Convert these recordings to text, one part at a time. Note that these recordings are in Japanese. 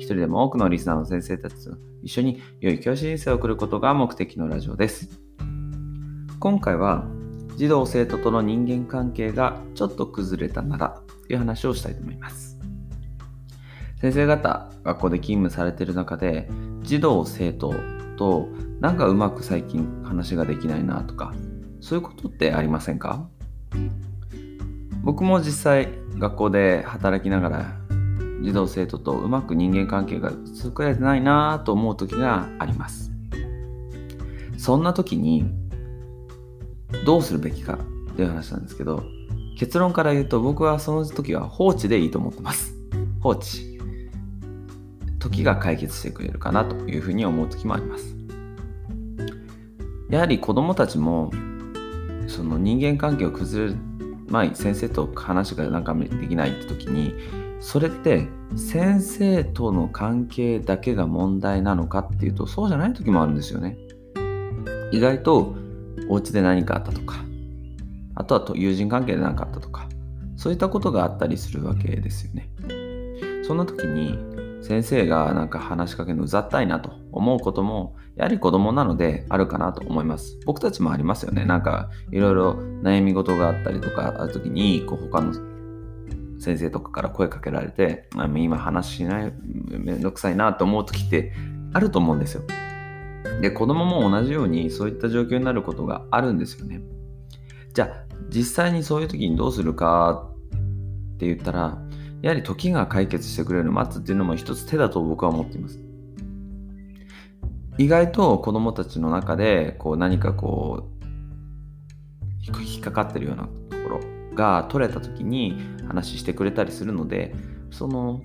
一人でも多くのリスナーの先生たちと一緒に良い教師人生を送ることが目的のラジオです。今回は、児童生徒との人間関係がちょっと崩れたならという話をしたいと思います。先生方、学校で勤務されている中で、児童、生徒となんかうまく最近話ができないなとか、そういうことってありませんか？僕も実際学校で働きながら児童生徒とうまく人間関係が作れてないなと思う時があります。そんな時にどうするべきかっていう話なんですけど結論から言うと僕はその時は放置でいいと思ってます。放置。時が解決してくれるかなというふうに思う時もあります。やはり子どもたちもその人間関係を崩れる前に先生と話がなんかできないって時にそれって先生との関係だけが問題なのかっていうとそうじゃない時もあるんですよね。意外とお家で何かあったとかあとは友人関係で何かあったとかそういったことがあったりするわけですよね。そんな時に先生がなんか話しかけるのうざったいなと思うこともやはり子供なのであるかなと思います。僕たちもありますよね。なんかいろいろ悩み事があったりとかある時にこう他の先生とかから声かけられて今話しないめんどくさいなと思う時ってあると思うんですよ。で子供も同じようにそういった状況になることがあるんですよね。じゃあ実際にそういう時にどうするかって言ったらやはり時が解決してくれる待つっていうのも一つ手だと僕は思っています。意外と子供たちの中でこう何かこう引っかかってるようなところが取れた時に話してくれたりするのでその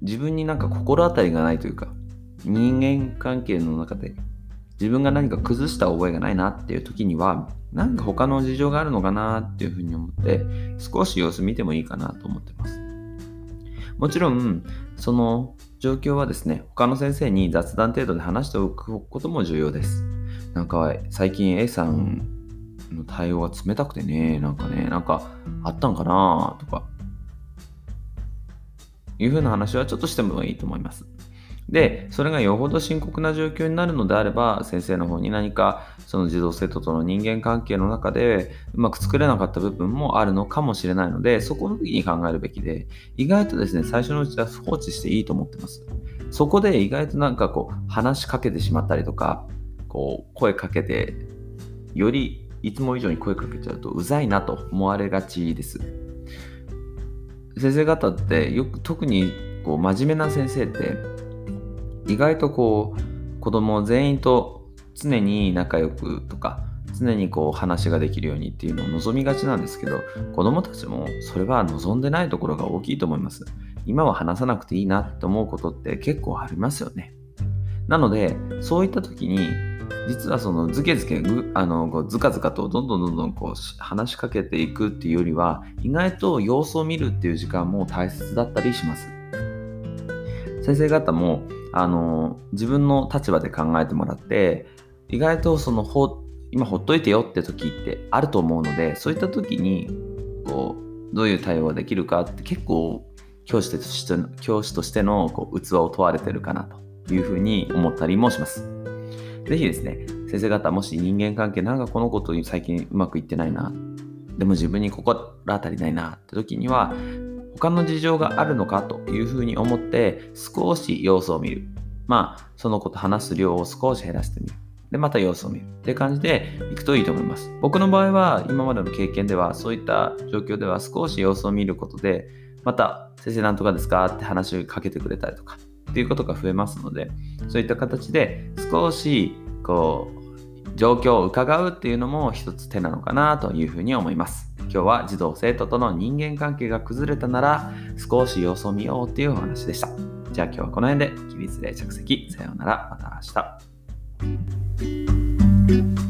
自分になんか心当たりがないというか人間関係の中で自分が何か崩した覚えがないなっていう時には何か他の事情があるのかなっていうふうに思って少し様子見てもいいかなと思ってます。もちろん、その状況はですね、他の先生に雑談程度で話しておくことも重要です。なんか最近 A さんの対応が冷たくてね、なんかね、なんかあったんかなとか、いうふうな話はちょっとしてもいいと思います。で、それがよほど深刻な状況になるのであれば、先生の方に何かその児童生徒との人間関係の中でうまく作れなかった部分もあるのかもしれないので、そこの時に考えるべきで、意外とですね、最初のうちは放置していいと思ってます。そこで意外となんかこう、話しかけてしまったりとか、こう、声かけて、よりいつも以上に声かけちゃうとうざいなと思われがちです。先生方ってよく特にこう真面目な先生って意外とこう子供全員と常に仲良くとか常にこう話ができるようにっていうのを望みがちなんですけど子供たちもそれは望んでないところが大きいと思います今は話さなくていいなって思うことって結構ありますよねなのでそういった時に実はそのズケズケあのこうズカズカとどんどんどんどんこう話しかけていくっていうよりは意外と様子を見るっていう時間も大切だったりします先生方もあの自分の立場で考えてもらって意外とそのほ今ほっといてよって時ってあると思うのでそういった時にこうどういう対応ができるかって結構教師としての教師としてのこう器を問われてるかなというふうに思ったりもします。ぜひですね、先生方もし人間関係なんかこのこと最近うまくいってないな、でも自分に心当たりないなって時には他の事情があるのかというふうに思って少し様子を見る。まあ、その子と話す量を少し減らしてみる。で、また様子を見る。って感じでいくといいと思います。僕の場合は、今までの経験では、そういった状況では少し様子を見ることで、また、先生なんとかですかって話をかけてくれたりとか、っていうことが増えますので、そういった形で少し、こう、状況を伺うっていうのも一つ手なのかなというふうに思います。今日は児童生徒との人間関係が崩れたなら少し様子を見ようっていうお話でした。じゃあ今日はこの辺で起立で着席。さようなら。また明日。